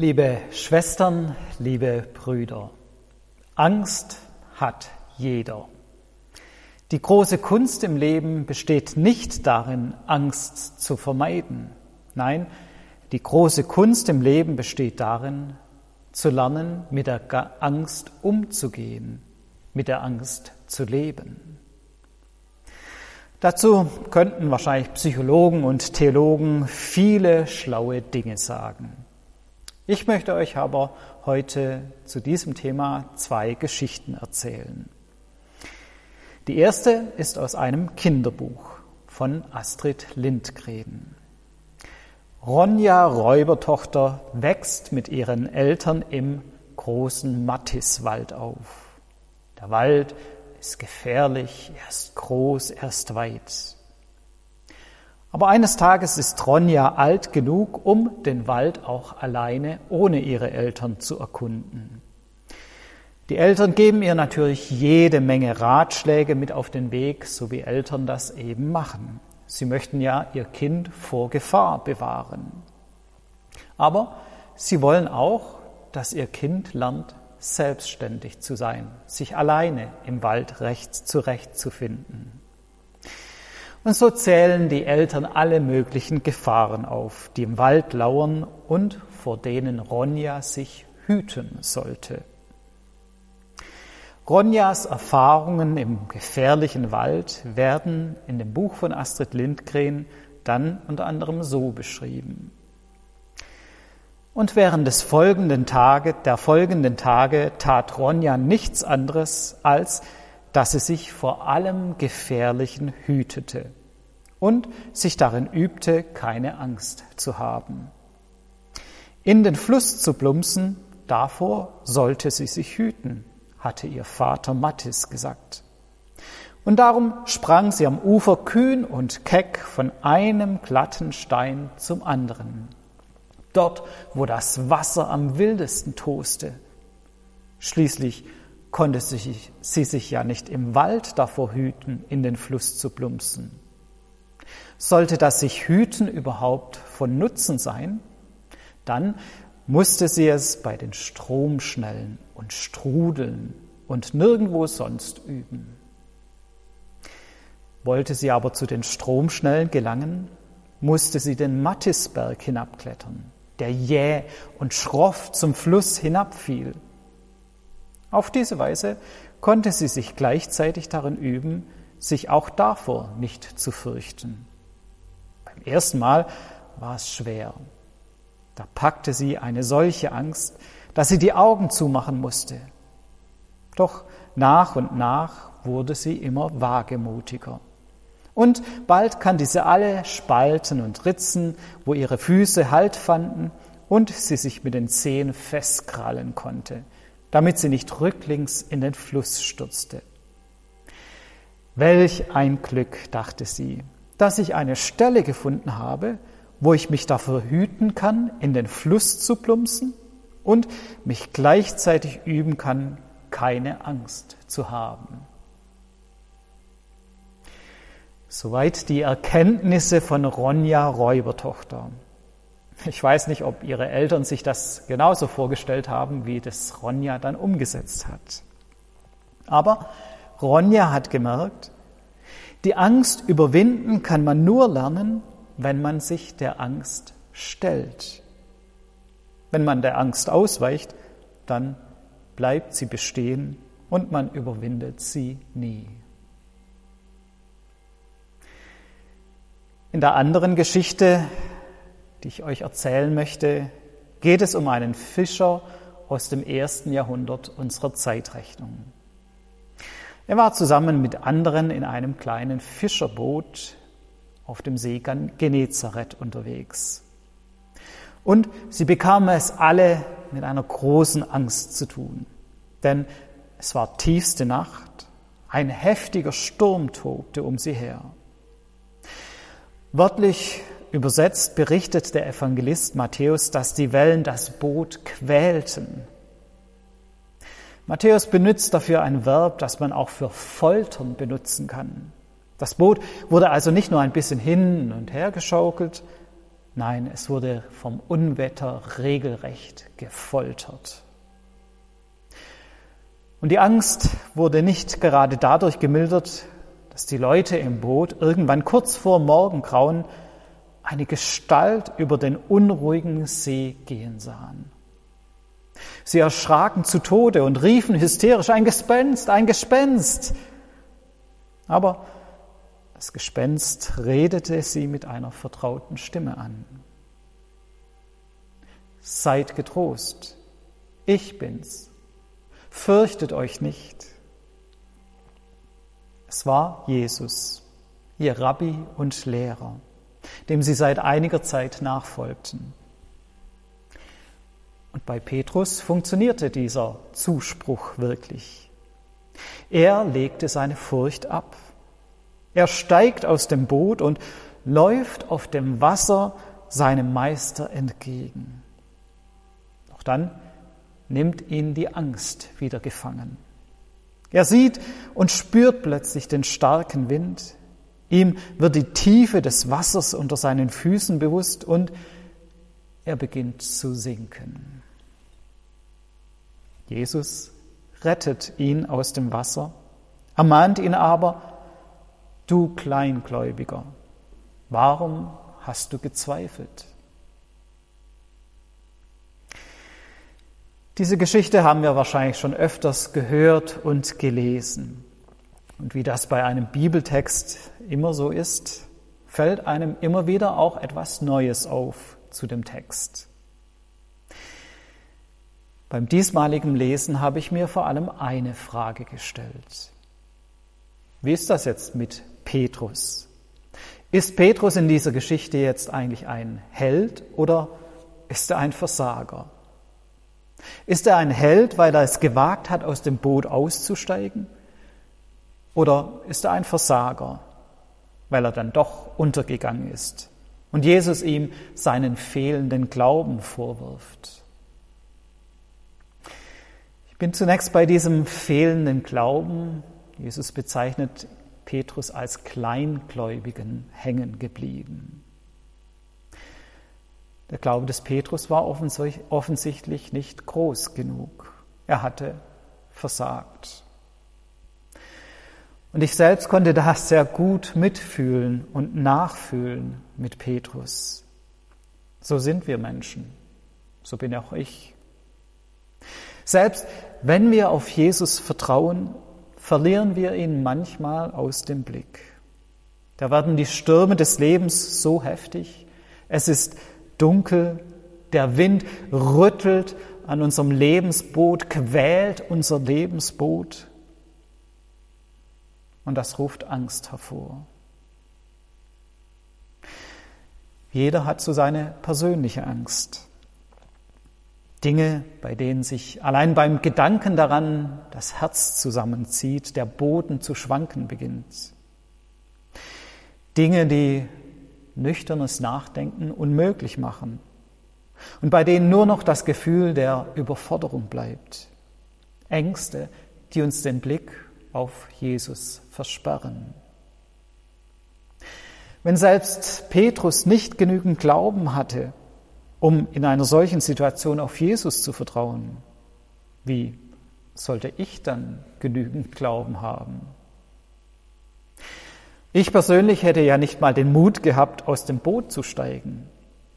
Liebe Schwestern, liebe Brüder, Angst hat jeder. Die große Kunst im Leben besteht nicht darin, Angst zu vermeiden. Nein, die große Kunst im Leben besteht darin, zu lernen, mit der Angst umzugehen, mit der Angst zu leben. Dazu könnten wahrscheinlich Psychologen und Theologen viele schlaue Dinge sagen. Ich möchte euch aber heute zu diesem Thema zwei Geschichten erzählen. Die erste ist aus einem Kinderbuch von Astrid Lindgren. Ronja Räubertochter wächst mit ihren Eltern im großen Mattiswald auf. Der Wald ist gefährlich, er ist groß, er ist weit. Aber eines Tages ist Ronja alt genug, um den Wald auch alleine ohne ihre Eltern zu erkunden. Die Eltern geben ihr natürlich jede Menge Ratschläge mit auf den Weg, so wie Eltern das eben machen. Sie möchten ja ihr Kind vor Gefahr bewahren. Aber sie wollen auch, dass ihr Kind lernt, selbstständig zu sein, sich alleine im Wald recht zurechtzufinden. Und so zählen die Eltern alle möglichen Gefahren auf, die im Wald lauern und vor denen Ronja sich hüten sollte. Ronjas Erfahrungen im gefährlichen Wald werden in dem Buch von Astrid Lindgren dann unter anderem so beschrieben. Und während des folgenden Tage, der folgenden Tage tat Ronja nichts anderes, als dass sie sich vor allem Gefährlichen hütete und sich darin übte, keine Angst zu haben. In den Fluss zu plumpsen, davor sollte sie sich hüten, hatte ihr Vater Mattis gesagt. Und darum sprang sie am Ufer kühn und keck von einem glatten Stein zum anderen. Dort, wo das Wasser am wildesten toste. Schließlich konnte sie, sich ja nicht im Wald davor hüten, in den Fluss zu plumpsen. Sollte das sich hüten überhaupt von Nutzen sein, dann musste sie es bei den Stromschnellen und Strudeln und nirgendwo sonst üben. Wollte sie aber zu den Stromschnellen gelangen, musste sie den Mattisberg hinabklettern, der jäh und schroff zum Fluss hinabfiel. Auf diese Weise konnte sie sich gleichzeitig darin üben, sich auch davor nicht zu fürchten. Beim ersten Mal war es schwer. Da packte sie eine solche Angst, dass sie die Augen zumachen musste. Doch nach und nach wurde sie immer wagemutiger. Und bald kannte sie alle Spalten und Ritzen, wo ihre Füße Halt fanden und sie sich mit den Zehen festkrallen konnte, damit sie nicht rücklings in den Fluss stürzte. Welch ein Glück, dachte sie, dass ich eine Stelle gefunden habe, wo ich mich dafür hüten kann, in den Fluss zu plumpsen und mich gleichzeitig üben kann, keine Angst zu haben. Soweit die Erkenntnisse von Ronja Räubertochter. Ich weiß nicht, ob ihre Eltern sich das genauso vorgestellt haben, wie das Ronja dann umgesetzt hat. Aber Ronja hat gemerkt, die Angst überwinden kann man nur lernen, wenn man sich der Angst stellt. Wenn man der Angst ausweicht, dann bleibt sie bestehen und man überwindet sie nie. In der anderen Geschichte, die ich euch erzählen möchte, geht es um einen Fischer aus dem ersten Jahrhundert unserer Zeitrechnung. Er war zusammen mit anderen in einem kleinen Fischerboot auf dem See Genezareth unterwegs. Und sie bekamen es alle mit einer großen Angst zu tun, denn es war tiefste Nacht, ein heftiger Sturm tobte um sie her. Wörtlich übersetzt berichtet der Evangelist Matthäus, dass die Wellen das Boot quälten. Matthäus benutzt dafür ein Verb, das man auch für Foltern benutzen kann. Das Boot wurde also nicht nur ein bisschen hin und her geschaukelt, Nein, es wurde vom Unwetter regelrecht gefoltert. Und die Angst wurde nicht gerade dadurch gemildert, dass die Leute im Boot irgendwann kurz vor Morgengrauen eine Gestalt über den unruhigen See gehen sahen. Sie erschraken zu Tode und riefen hysterisch, ein Gespenst, ein Gespenst. Aber das Gespenst redete sie mit einer vertrauten Stimme an. Seid getrost, ich bin's, fürchtet euch nicht. Es war Jesus, ihr Rabbi und Lehrer, dem sie seit einiger Zeit nachfolgten. Und bei Petrus funktionierte dieser Zuspruch wirklich. Er legte seine Furcht ab. Er steigt aus dem Boot und läuft auf dem Wasser seinem Meister entgegen. Doch dann nimmt ihn die Angst wieder gefangen. Er sieht und spürt plötzlich den starken Wind. Ihm wird die Tiefe des Wassers unter seinen Füßen bewusst und er beginnt zu sinken. Jesus rettet ihn aus dem Wasser, ermahnt ihn aber, du Kleingläubiger, warum hast du gezweifelt? Diese Geschichte haben wir wahrscheinlich schon öfters gehört und gelesen. Und wie das bei einem Bibeltext immer so ist, fällt einem immer wieder auch etwas Neues auf zu dem Text. Beim diesmaligen Lesen habe ich mir vor allem eine Frage gestellt. Wie ist das jetzt mit Petrus? Ist Petrus in dieser Geschichte jetzt eigentlich ein Held oder ist er ein Versager? Ist er ein Held, weil er es gewagt hat, aus dem Boot auszusteigen? Oder ist er ein Versager, weil er dann doch untergegangen ist und Jesus ihm seinen fehlenden Glauben vorwirft? Ich bin zunächst bei diesem fehlenden Glauben, Jesus bezeichnet Petrus als Kleingläubigen hängen geblieben. Der Glaube des Petrus war offensichtlich nicht groß genug. Er hatte versagt. Und ich selbst konnte da sehr gut mitfühlen und nachfühlen mit Petrus. So sind wir Menschen. So bin auch ich. Selbst wenn wir auf Jesus vertrauen, verlieren wir ihn manchmal aus dem Blick. Da werden die Stürme des Lebens so heftig. Es ist dunkel, der Wind rüttelt an unserem Lebensboot, quält unser Lebensboot und das ruft Angst hervor. Jeder hat so seine persönliche Angst. Dinge, bei denen sich allein beim Gedanken daran das Herz zusammenzieht, der Boden zu schwanken beginnt. Dinge, die nüchternes Nachdenken unmöglich machen und bei denen nur noch das Gefühl der Überforderung bleibt. Ängste, die uns den Blick auf Jesus versperren. Wenn selbst Petrus nicht genügend Glauben hatte, um in einer solchen Situation auf Jesus zu vertrauen, wie sollte ich dann genügend Glauben haben? Ich persönlich hätte ja nicht mal den Mut gehabt, aus dem Boot zu steigen.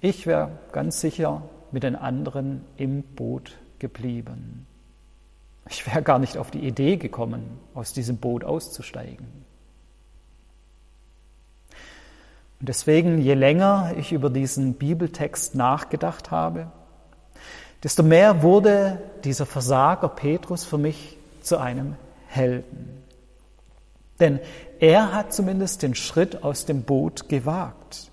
Ich wäre ganz sicher mit den anderen im Boot geblieben. Ich wäre gar nicht auf die Idee gekommen, aus diesem Boot auszusteigen. Und deswegen, je länger ich über diesen Bibeltext nachgedacht habe, desto mehr wurde dieser Versager Petrus für mich zu einem Helden. Denn er hat zumindest den Schritt aus dem Boot gewagt.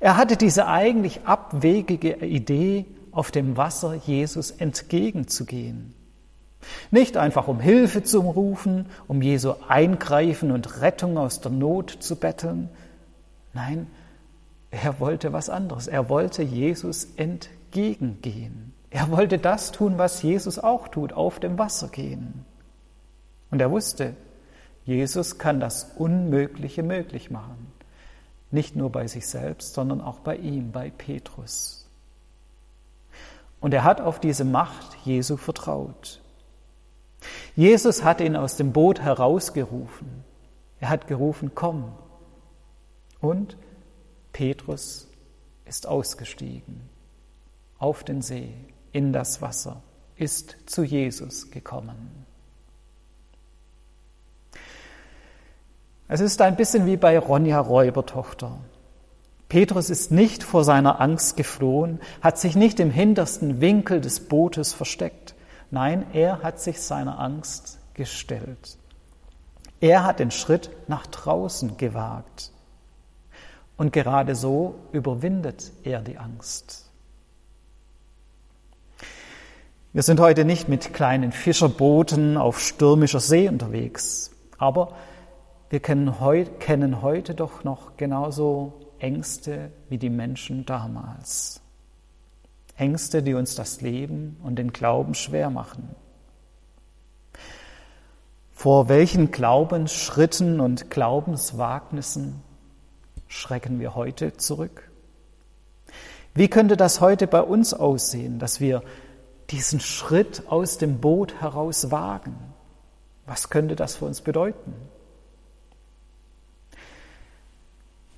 Er hatte diese eigentlich abwegige Idee, auf dem Wasser Jesus entgegenzugehen. Nicht einfach um Hilfe zu rufen, um Jesu Eingreifen und Rettung aus der Not zu betteln. Nein, er wollte was anderes. Er wollte Jesus entgegengehen. Er wollte das tun, was Jesus auch tut, auf dem Wasser gehen. Und er wusste, Jesus kann das Unmögliche möglich machen. Nicht nur bei sich selbst, sondern auch bei ihm, bei Petrus. Und er hat auf diese Macht Jesu vertraut. Jesus hat ihn aus dem Boot herausgerufen. Er hat gerufen, komm. Und Petrus ist ausgestiegen auf den See, in das Wasser, ist zu Jesus gekommen. Es ist ein bisschen wie bei Ronja Räubertochter. Petrus ist nicht vor seiner Angst geflohen, hat sich nicht im hintersten Winkel des Bootes versteckt. Nein, er hat sich seiner Angst gestellt. Er hat den Schritt nach draußen gewagt. Und gerade so überwindet er die Angst. Wir sind heute nicht mit kleinen Fischerbooten auf stürmischer See unterwegs, aber wir kennen, heu kennen heute doch noch genauso Ängste wie die Menschen damals. Ängste, die uns das Leben und den Glauben schwer machen. Vor welchen Glaubensschritten und Glaubenswagnissen schrecken wir heute zurück? Wie könnte das heute bei uns aussehen, dass wir diesen Schritt aus dem Boot heraus wagen? Was könnte das für uns bedeuten?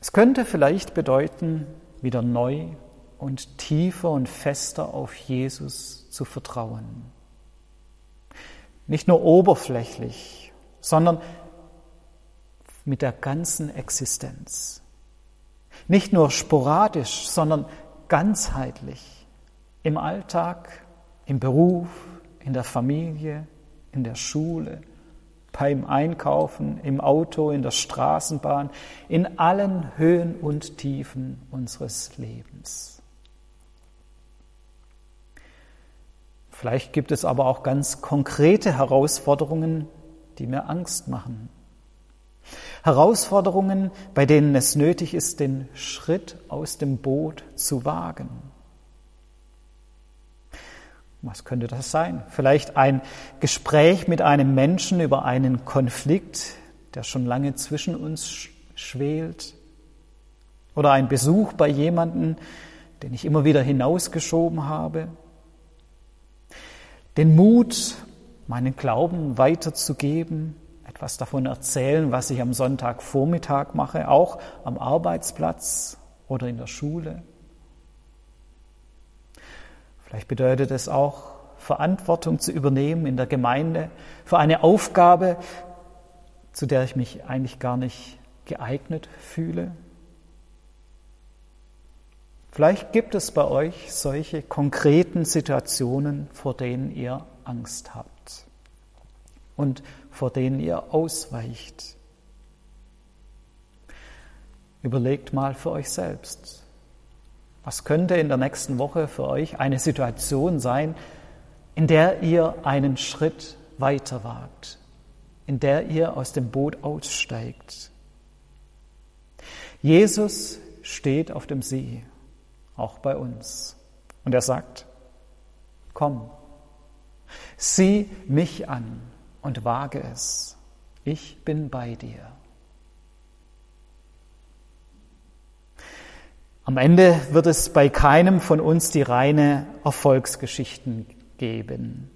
Es könnte vielleicht bedeuten, wieder neu und tiefer und fester auf Jesus zu vertrauen. Nicht nur oberflächlich, sondern mit der ganzen Existenz. Nicht nur sporadisch, sondern ganzheitlich. Im Alltag, im Beruf, in der Familie, in der Schule, beim Einkaufen, im Auto, in der Straßenbahn, in allen Höhen und Tiefen unseres Lebens. Vielleicht gibt es aber auch ganz konkrete Herausforderungen, die mir Angst machen. Herausforderungen, bei denen es nötig ist, den Schritt aus dem Boot zu wagen. Was könnte das sein? Vielleicht ein Gespräch mit einem Menschen über einen Konflikt, der schon lange zwischen uns schwelt. Oder ein Besuch bei jemandem, den ich immer wieder hinausgeschoben habe. Den Mut, meinen Glauben weiterzugeben, etwas davon erzählen, was ich am Sonntagvormittag mache, auch am Arbeitsplatz oder in der Schule. Vielleicht bedeutet es auch, Verantwortung zu übernehmen in der Gemeinde für eine Aufgabe, zu der ich mich eigentlich gar nicht geeignet fühle. Vielleicht gibt es bei euch solche konkreten Situationen, vor denen ihr Angst habt und vor denen ihr ausweicht. Überlegt mal für euch selbst, was könnte in der nächsten Woche für euch eine Situation sein, in der ihr einen Schritt weiter wagt, in der ihr aus dem Boot aussteigt? Jesus steht auf dem See, auch bei uns. Und er sagt, komm, sieh mich an und wage es. Ich bin bei dir. Am Ende wird es bei keinem von uns die reine Erfolgsgeschichten geben.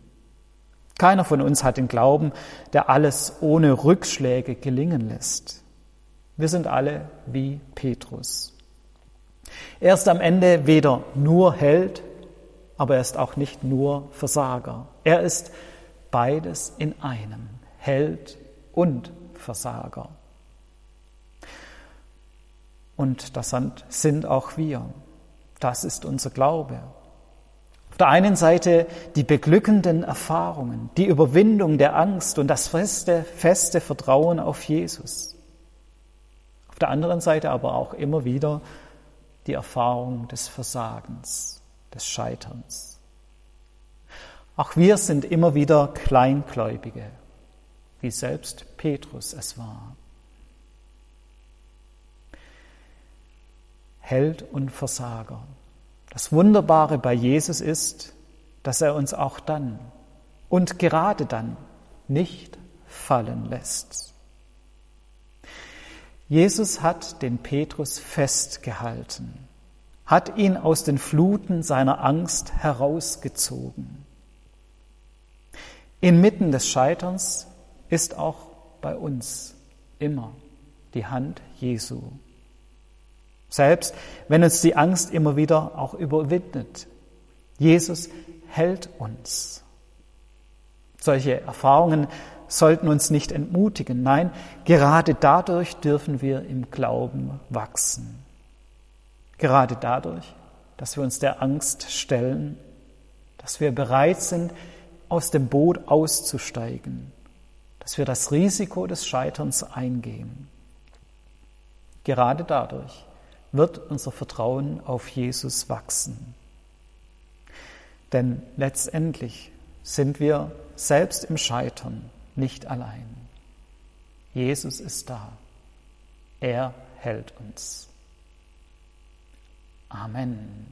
Keiner von uns hat den Glauben, der alles ohne Rückschläge gelingen lässt. Wir sind alle wie Petrus. Er ist am Ende weder nur Held, aber er ist auch nicht nur Versager. Er ist beides in einem, Held und Versager. Und das sind auch wir. Das ist unser Glaube. Auf der einen Seite die beglückenden Erfahrungen, die Überwindung der Angst und das feste, feste Vertrauen auf Jesus. Auf der anderen Seite aber auch immer wieder die Erfahrung des Versagens, des Scheiterns. Auch wir sind immer wieder Kleingläubige, wie selbst Petrus es war. Held und Versager. Das Wunderbare bei Jesus ist, dass er uns auch dann und gerade dann nicht fallen lässt. Jesus hat den Petrus festgehalten, hat ihn aus den Fluten seiner Angst herausgezogen. Inmitten des Scheiterns ist auch bei uns immer die Hand Jesu. Selbst wenn uns die Angst immer wieder auch überwindet. Jesus hält uns. Solche Erfahrungen sollten uns nicht entmutigen. Nein, gerade dadurch dürfen wir im Glauben wachsen. Gerade dadurch, dass wir uns der Angst stellen, dass wir bereit sind, aus dem Boot auszusteigen, dass wir das Risiko des Scheiterns eingehen. Gerade dadurch wird unser Vertrauen auf Jesus wachsen. Denn letztendlich sind wir selbst im Scheitern nicht allein. Jesus ist da. Er hält uns. Amen.